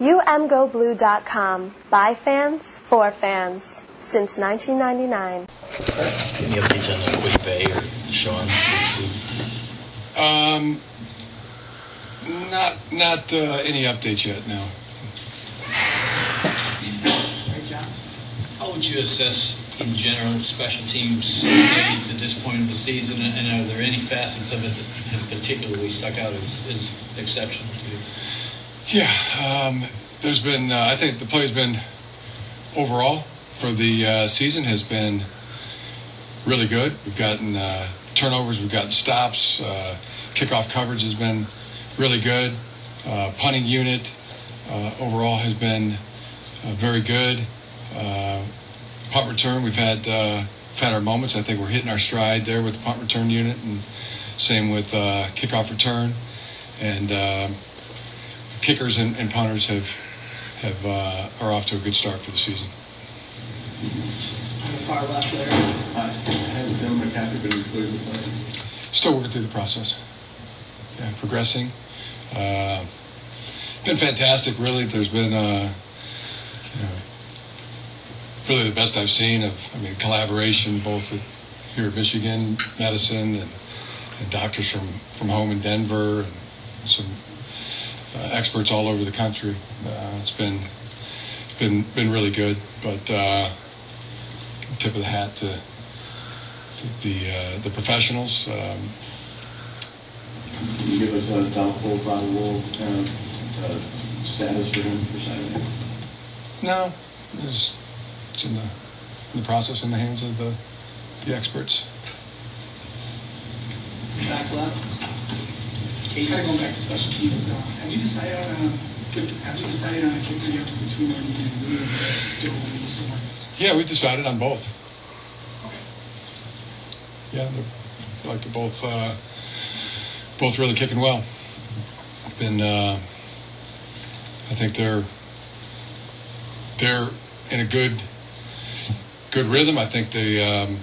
UMGoBlue.com. By fans, for fans. Since 1999. Any updates on Kwity Paye or Sean? Um, not not uh, any updates yet. No. How would you assess, in general, special teams maybe to this point of the season, and are there any facets of it that have particularly stuck out as, as exceptional to you? Yeah, um, there's been. Uh, I think the play has been overall for the uh, season has been really good. We've gotten uh, turnovers, we've gotten stops, uh, kickoff coverage has been really good. Uh, punting unit uh, overall has been very good. Punt return, we've had we've had our moments. I think we're hitting our stride there with the punt return unit, and same with kickoff return. And uh, kickers and, and punters have have uh, are off to a good start for the season. Far left there. Uh, Has Dylan McCaffrey been included in the play? Still working through the process. Yeah, progressing. Uh, been fantastic, really. There's been, uh, you know, really the best I've seen of, I mean, collaboration both with, here at Michigan, medicine, and, and doctors from, from home in Denver, and some experts all over the country. Uh, it's been been been really good, but uh, tip of the hat to the uh, the professionals. Um, Can you give us a doubtful, probable kind of uh, status for him for Saturday? No, it's, it's in the in the process in the hands of the the experts. Back left. Kind of going back to special teams, uh, have you decided on a, have you decided on a between and Lee, or still maybe someone? Yeah, we've decided on both. Yeah, they're like they like to both uh, both really kicking well. Been, uh, I think they're they're in a good good rhythm. I think they um,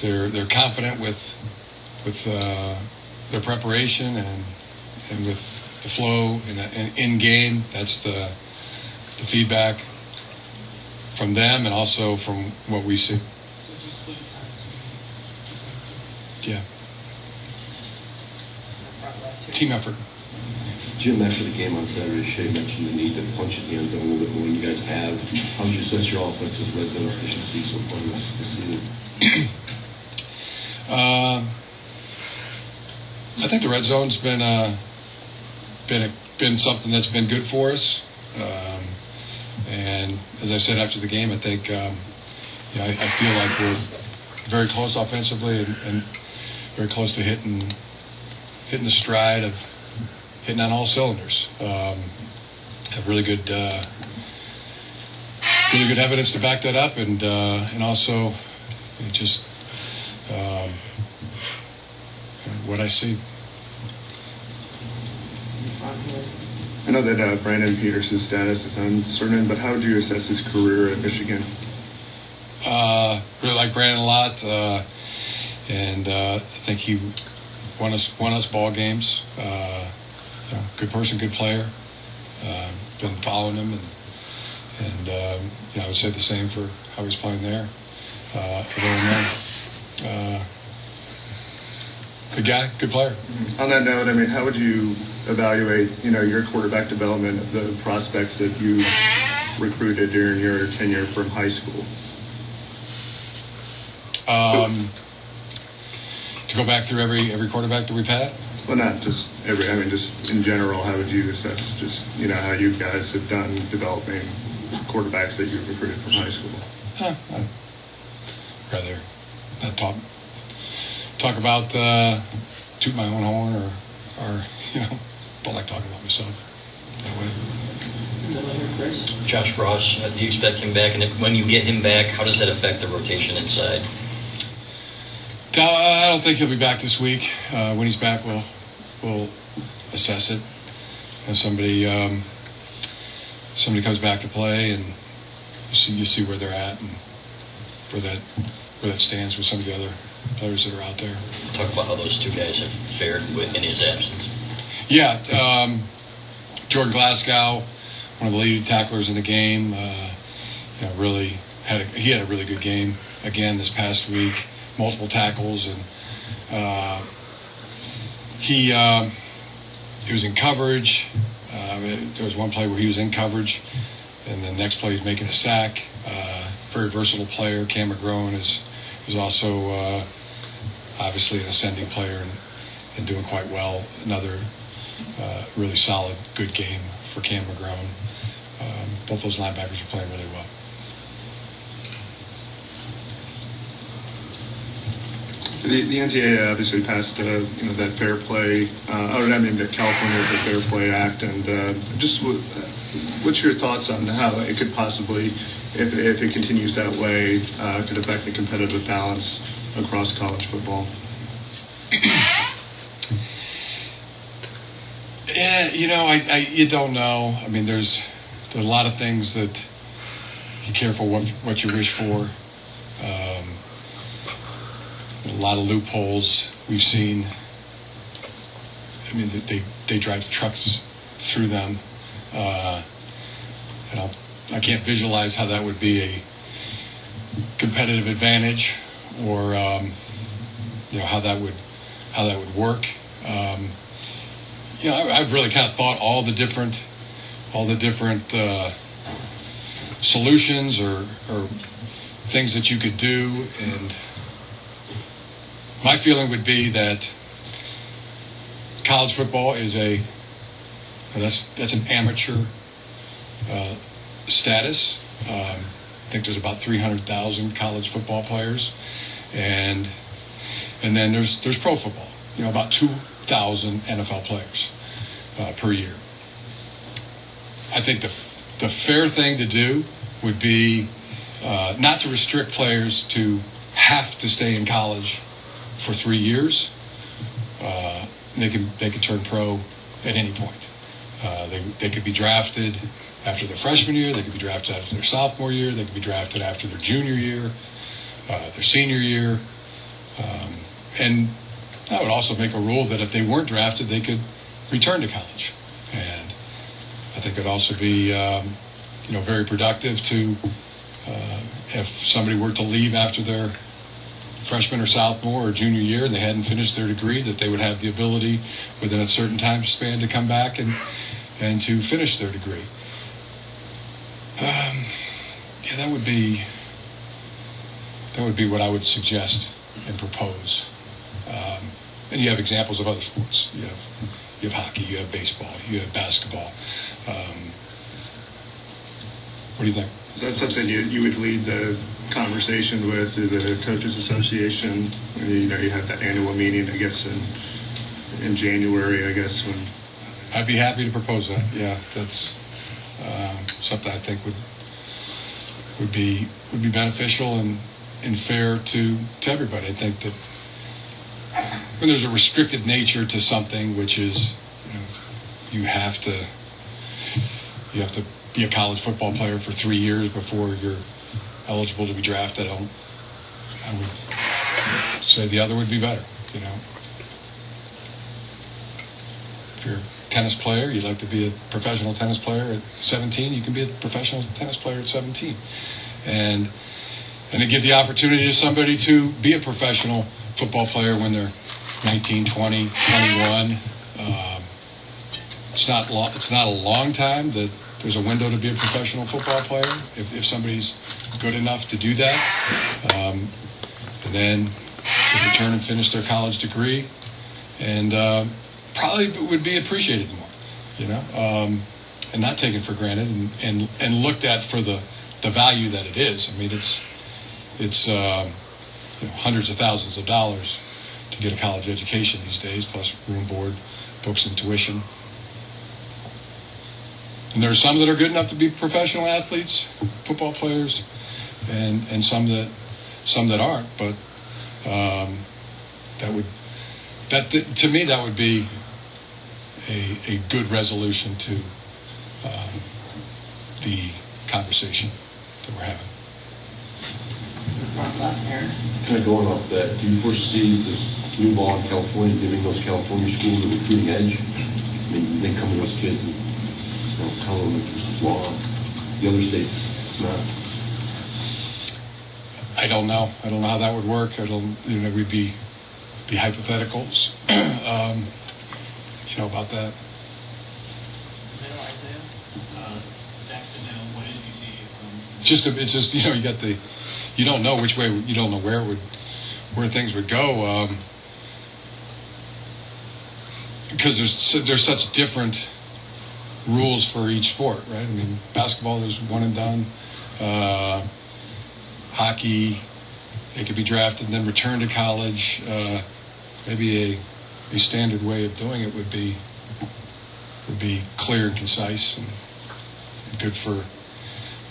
they're they're confident with with uh, their preparation and and with the flow and, and in game. That's the the feedback from them and also from what we see. So just split times. Yeah, Front left here. team effort. Jim, after the game on Saturday, Shea mentioned the need to punch at the end zone a little bit more than you guys have. How would you assess your offense's red zone efficiency so far this season? Uh, I think the red zone's been uh, been a, been something that's been good for us. Um, and as I said after the game, I think um, you know, I, I feel like we're very close offensively and, and very close to hitting hitting the stride of hitting on all cylinders. Um, have really good uh, really good evidence to back that up, and uh, and also just um, what I see. I know that uh, Brandon Peters' status is uncertain, but how would you assess his career at Michigan? Uh, really like Brandon a lot, uh, and uh, I think he won us won us ball games. Uh, good person, good player. Uh, been following him, and and um, you know, I would say the same for how he's playing there uh, at Illinois. Good guy, good player. On that note, I mean, how would you evaluate, you know, your quarterback development, the prospects that you recruited during your tenure from high school? Um, to go back through every every quarterback that we've had. Well, not just every, I mean, just in general, how would you assess just, you know, how you guys have done developing quarterbacks that you've recruited from high school? Huh, I'd rather not talk talk about uh, toot my own horn or or you know don't like talking about myself that way. Middle here, Chris. Josh Ross, uh, do you expect him back? And if, when you get him back, how does that affect the rotation inside? Uh, I don't think he'll be back this week. Uh, when he's back, we'll we'll assess it. And somebody um, somebody comes back to play, and you see you see where they're at and where that where that stands with some of the other players that are out there. Talk about how those two guys have fared with, in his absence. Yeah, um, Jordan Glasgow one of the leading tacklers in the game. Uh, you know, really had a, he had a really good game again this past week. Multiple tackles and uh, he um, he was in coverage. Uh, there was one play where he was in coverage, and the next play he's making a sack. Uh, very versatile player. Cam McGrone is is also uh, obviously an ascending player and, and doing quite well. Another uh, really solid, good game for Cam McGrone. Um, both those linebackers are playing really well. The, the NCAA obviously passed, uh, you know, that Fair Play, uh, or I mean, the California Fair Play Act, and uh, just w- what's your thoughts on how it could possibly, if, if it continues that way, uh, could affect the competitive balance across college football? Yeah, you know, I, I you don't know. I mean, there's there's a lot of things that be careful what what you wish for. A lot of loopholes we've seen. I mean, they they drive trucks through them. Uh, and I'll, I can't visualize how that would be a competitive advantage, or um, you know how that would how that would work. Um, you know, I, I've really kind of thought all the different all the different uh, solutions or, or things that you could do, and my feeling would be that college football is a that's that's an amateur uh, status. Um, I think there's about 300,000 college football players, and and then there's there's pro football. You know, about 2,000 NFL players uh, per year. I think the the fair thing to do would be uh, not to restrict players to have to stay in college for three years. Uh, they can they can turn pro at any point. Uh, they they could be drafted after their freshman year. They could be drafted after their sophomore year. They could be drafted after their junior year, uh, their senior year, um, and I would also make a rule that if they weren't drafted, they could return to college. And I think it'd also be um, you know very productive to uh, if somebody were to leave after their freshman or sophomore or junior year and they hadn't finished their degree, that they would have the ability within a certain time span to come back and and to finish their degree. Um, yeah, that would be that would be what I would suggest and propose. Um, and you have examples of other sports. You have you have hockey, you have baseball, you have basketball. Um, what do you think? Is that something you, you would lead the conversation with the coaches association? You know, you have that annual meeting, I guess, in in January, I guess, when I'd be happy to propose that. Yeah, that's um, something I think would would be would be beneficial and and fair to to everybody. I think that when there's a restrictive nature to something, which is you, know, you have to you have to be a college football player for three years before you're eligible to be drafted. I, I would say the other would be better. You know, if you're a tennis player, you'd like to be a professional tennis player at 17. You can be a professional tennis player at 17, and and to give the opportunity to somebody to be a professional football player when they're 19, 20, 21. Um, it's not long, it's not a long time that there's a window to be a professional football player if, if somebody's good enough to do that. Um, and then they return and finish their college degree, and uh, probably would be appreciated more, you know, um, and not taken for granted and, and, and looked at for the, the value that it is. I mean, it's it's um, you know, hundreds of thousands of dollars to get a college education these days, plus room, board, books, and tuition. And there are some that are good enough to be professional athletes, football players, and and some that some that aren't. But um, that would that to me that would be a, a good resolution to um, the conversation that we're having. Kind of going off that, do you foresee this new law in California giving those California schools a recruiting edge? I mean, they come to us kids and Now, Colorado versus law, the other states, it's not. I don't know. I don't know how that would work. I don't, you know, we'd be, be hypotheticals, um, you know, about that. Hello, Isaiah. Uh, Daxton Hill, what did you see from Just, a- it's just, you know, you got the, you don't know which way, you don't know where it would, where things would go. Um, because there's, there's such different rules for each sport, right? I mean, basketball, there's one and done. Uh, hockey, they could be drafted and then return to college. Uh, maybe a, a standard way of doing it would be would be clear and concise and good for.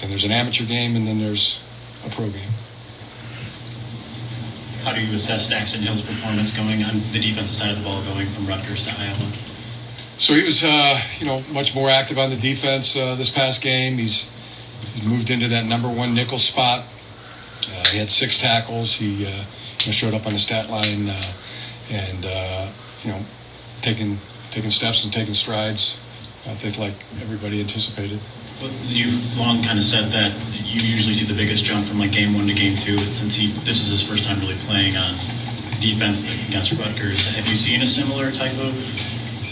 Then there's an amateur game and then there's a pro game. How do you assess Daxton Hill's performance going on the defensive side of the ball, going from Rutgers to Iowa? So he was, uh, you know, much more active on the defense uh, this past game. He's, moved into that number one nickel spot. Uh, he had six tackles. He uh, showed up on the stat line uh, and uh, you know, taking taking steps and taking strides. I think like everybody anticipated. You've long kind of said that you usually see the biggest jump from like game one to game two. Since he this is his first time really playing on defense against Rutgers, have you seen a similar type of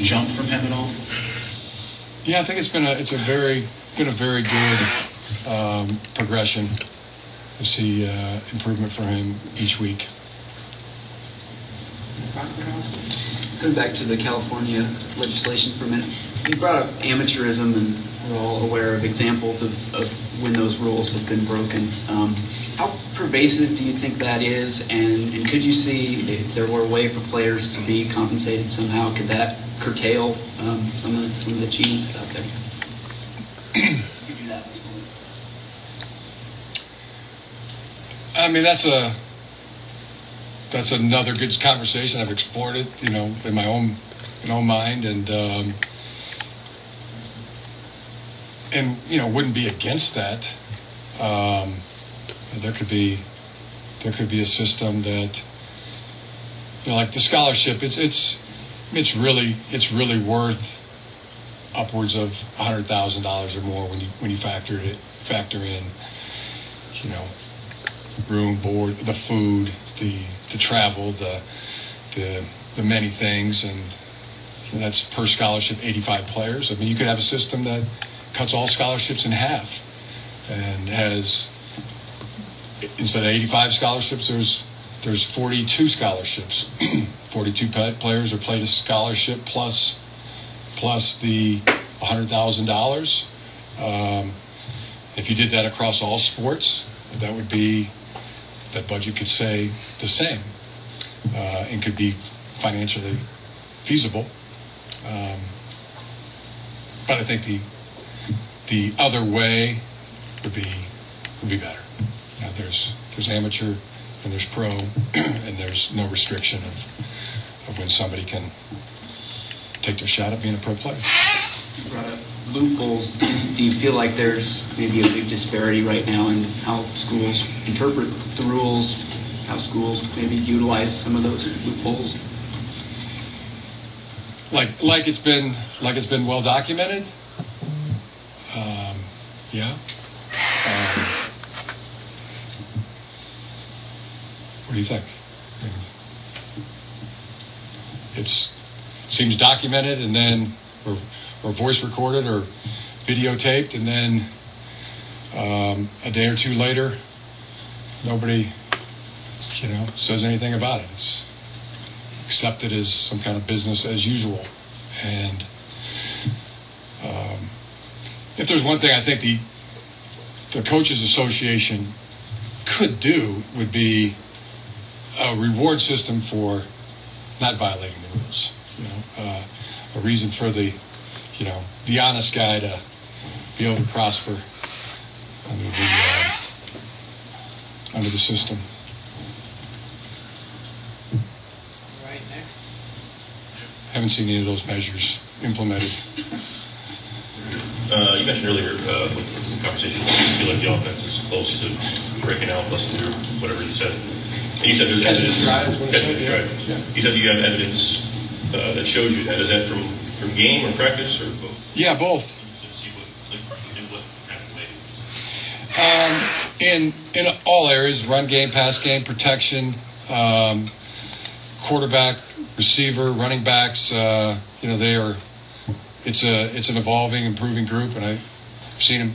jump from him at all? Yeah, I think it's been a it's a very been a very good um, progression. I see uh, improvement from him each week. Dr. Going back to the California legislation for a minute, you brought up amateurism, and we're all aware of examples of, of when those rules have been broken. Um, how pervasive do you think that is, and, and could you see if there were a way for players to be compensated somehow? Could that curtail um, some of some of the cheating out there? I mean, that's a that's another good conversation. I've explored it, you know, in my own in my own mind, and um, and you know, wouldn't be against that. Um, there could be there could be a system that you know, like the scholarship. It's it's it's really it's really worth upwards of hundred thousand dollars or more when you when you factor it factor in, you know, room, board, the food, the the travel, the the the many things, and that's per scholarship, 85 players. I mean, you could have a system that cuts all scholarships in half, and has instead of 85 scholarships, there's there's 42 scholarships. 42 pa- players are played a scholarship plus plus the $100,000. Um, if you did that across all sports, that would be that budget could say the same uh, and could be financially feasible. Um, but I think the the other way would be would be better. There's there's amateur and there's pro, and there's no restriction of of when somebody can take their shot at being a pro player. You brought up loopholes. Do you, do you feel like there's maybe a big disparity right now in how schools interpret the rules, how schools maybe utilize some of those loopholes? like like it's been like it's been well documented. Um, yeah. Um, what do you think? It's seems documented and then or, or voice recorded or videotaped and then um, a day or two later nobody you know says anything about it. It's accepted as some kind of business as usual. And um, if there's one thing I think the the coaches association could do would be a reward system for not violating the rules. You know, uh, a reason for the you know the honest guy to be able to prosper under the uh, under the system. All right, Nick? Haven't seen any of those measures implemented. Uh, you mentioned earlier uh, with the conversation, you feel like the offense is close to breaking out, busting through, whatever you said. And you said there's evidence. Describes what it said. Right. Yeah. You said you have evidence uh, that shows you that. Is that from, from game or practice or both? Yeah, both. Um, in in all areas, run game, pass game, protection, um, quarterback, receiver, running backs. Uh, you know, they are. It's a it's an evolving, improving group, and I've seen them,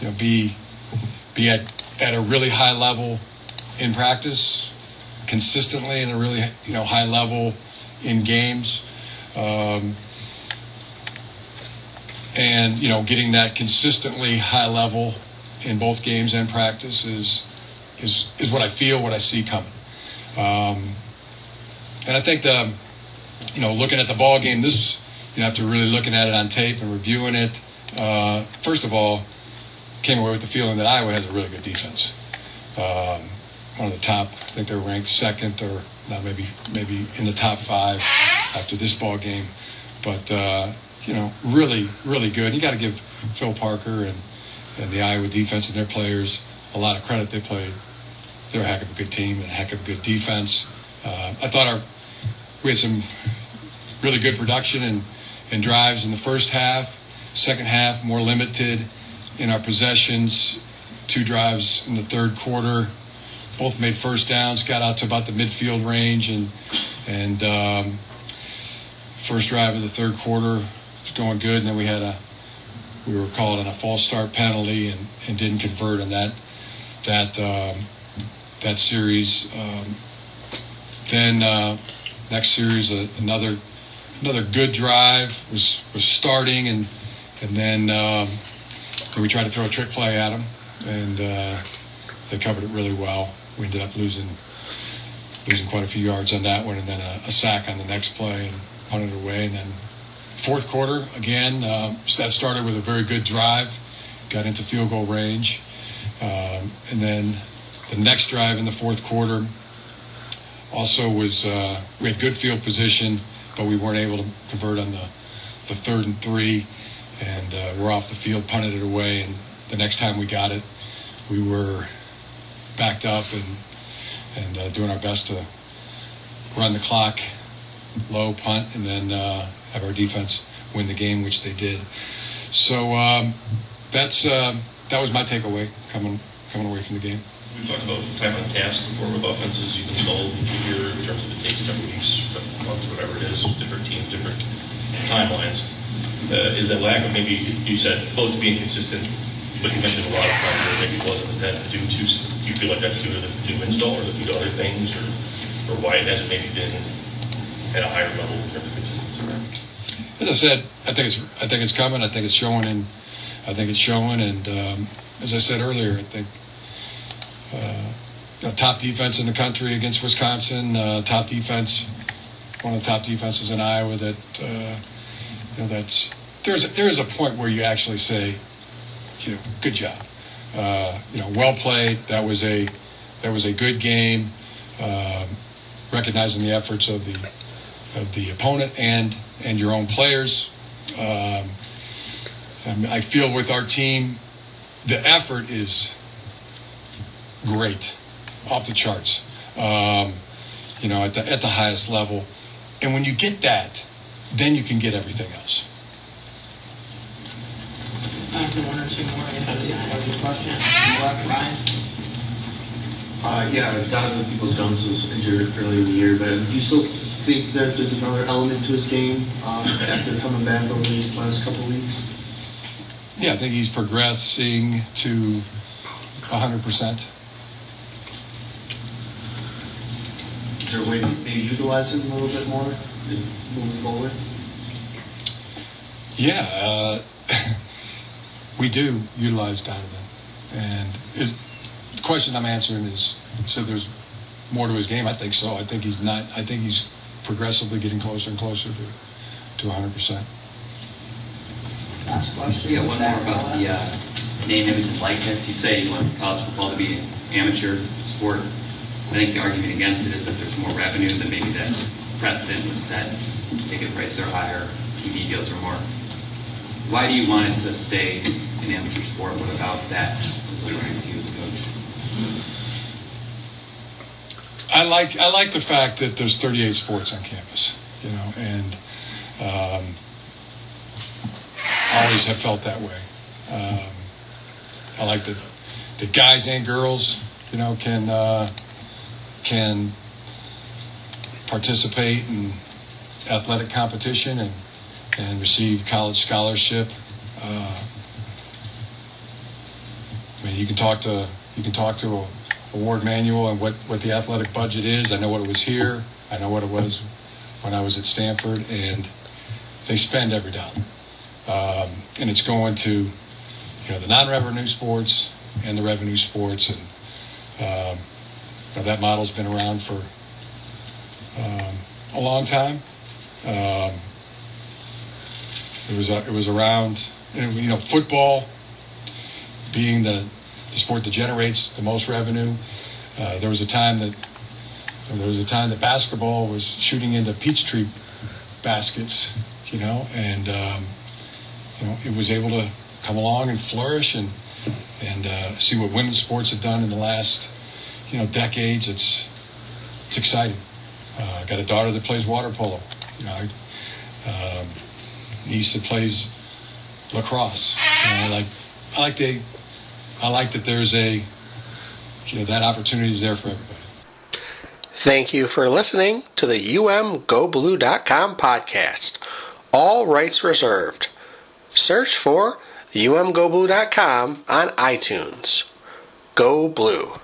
you know, be be at at a really high level in practice consistently, and a really you know high level in games. Um, and you know, getting that consistently high level in both games and practice is is is what I feel, what I see coming. Um, and I think the you know looking at the ball game, this you know after really looking at it on tape and reviewing it, uh, first of all, came away with the feeling that Iowa has a really good defense. Um, one of the top, I think they're ranked second or not maybe maybe in the top five after this ball game, but. Uh, you know, really, really good. You got to give Phil Parker and, and the Iowa defense and their players a lot of credit. They played. They're a heck of a good team and a heck of a good defense. Uh, I thought our we had some really good production and, and drives in the first half. Second half, more limited in our possessions. Two drives in the third quarter. Both made first downs, got out to about the midfield range, and and um, first drive of the third quarter was going good, and then we had a we were called on a false start penalty and, and didn't convert on that that um, that series. Um, then uh, next series, uh, another another good drive was was starting, and and then um, we tried to throw a trick play at them, and uh, they covered it really well. We ended up losing losing quite a few yards on that one, and then a, a sack on the next play and punted away, and then fourth quarter, again, uh, that started with a very good drive, got into field goal range. Um, and then the next drive in the fourth quarter also was, uh, we had good field position, but we weren't able to convert on the, the third and three. And uh, we're off the field, punted it away. And the next time we got it, we were backed up and, and uh, doing our best to run the clock, low punt, and then uh, have our defense win the game, which they did. So um, that's uh, that was my takeaway coming coming away from the game. We talked about time on task before with offenses you've installed here in terms of it takes several weeks, months, whatever it is, different teams, different timelines. Uh, is that lack of maybe you said close to being consistent, but you mentioned a lot of times maybe it wasn't. Is that due to? Do you feel like that's due to the new install, or due to other things, or or why it hasn't maybe been at a higher level in terms of consistency? As I said, I think it's I think it's coming. I think it's showing, and I think it's showing. And um, as I said earlier, I think uh, you know, top defense in the country against Wisconsin, uh, top defense, one of the top defenses in Iowa. That uh, you know, that's there's there is a point where you actually say, you know, good job. Uh, you know, well played. That was a that was a good game. Um, recognizing the efforts of the of the opponent and and your own players. Um, I feel with our team, the effort is great, off the charts. Um, you know, at the at the highest level, and when you get that, then you can get everything else. Time for one or two more. Anybody has a question? Left, Ryan? Uh, yeah, Donovan Peoples Jones was injured earlier in the year, but do you still think that there's another element to his game um, after coming back over these last couple of weeks? Yeah, I think he's progressing to 100%. Is there a way to maybe utilize him a little bit more moving forward? Yeah, uh, we do utilize Donovan. And question I'm answering is, so there's more to his game? I think so. I think he's not, I think he's progressively getting closer and closer to, to 100%. Last question. Yeah, one more about the uh, name, image, and likeness. You say you want college football to be an amateur sport. I think the argument against it is that there's more revenue than maybe that precedent was set. Ticket prices are higher, TV deals are more. Why do you want it to stay an amateur sport? What about that is alluring to you as a coach? I like I like the fact that there's 38 sports on campus, you know, and um, I always have felt that way. Um, I like that the guys and girls, you know, can uh, can participate in athletic competition and and receive college scholarship. Uh, I mean, you can talk to you can talk to a, a Warde Manuel and what what the athletic budget is. I know what it was here. I know what it was when I was at Stanford, and they spend every dollar, um, and it's going to you know the non-revenue sports and the revenue sports, and um, you know, that model's been around for um, a long time. Um, it was uh, it was around you know football being the, the sport that generates the most revenue. Uh, there was a time that there was a time that basketball was shooting into Peachtree baskets, you know, and um, you know it was able to come along and flourish and and uh, see what women's sports have done in the last you know decades. It's it's exciting. Uh, I got a daughter that plays water polo. You know, I, um, niece that plays lacrosse. I like I like they I like that there's a you know that opportunity is there for everybody. Thank you for listening to the umgoblue.com podcast. All rights reserved. Search for umgoblue.com on iTunes. Go Blue.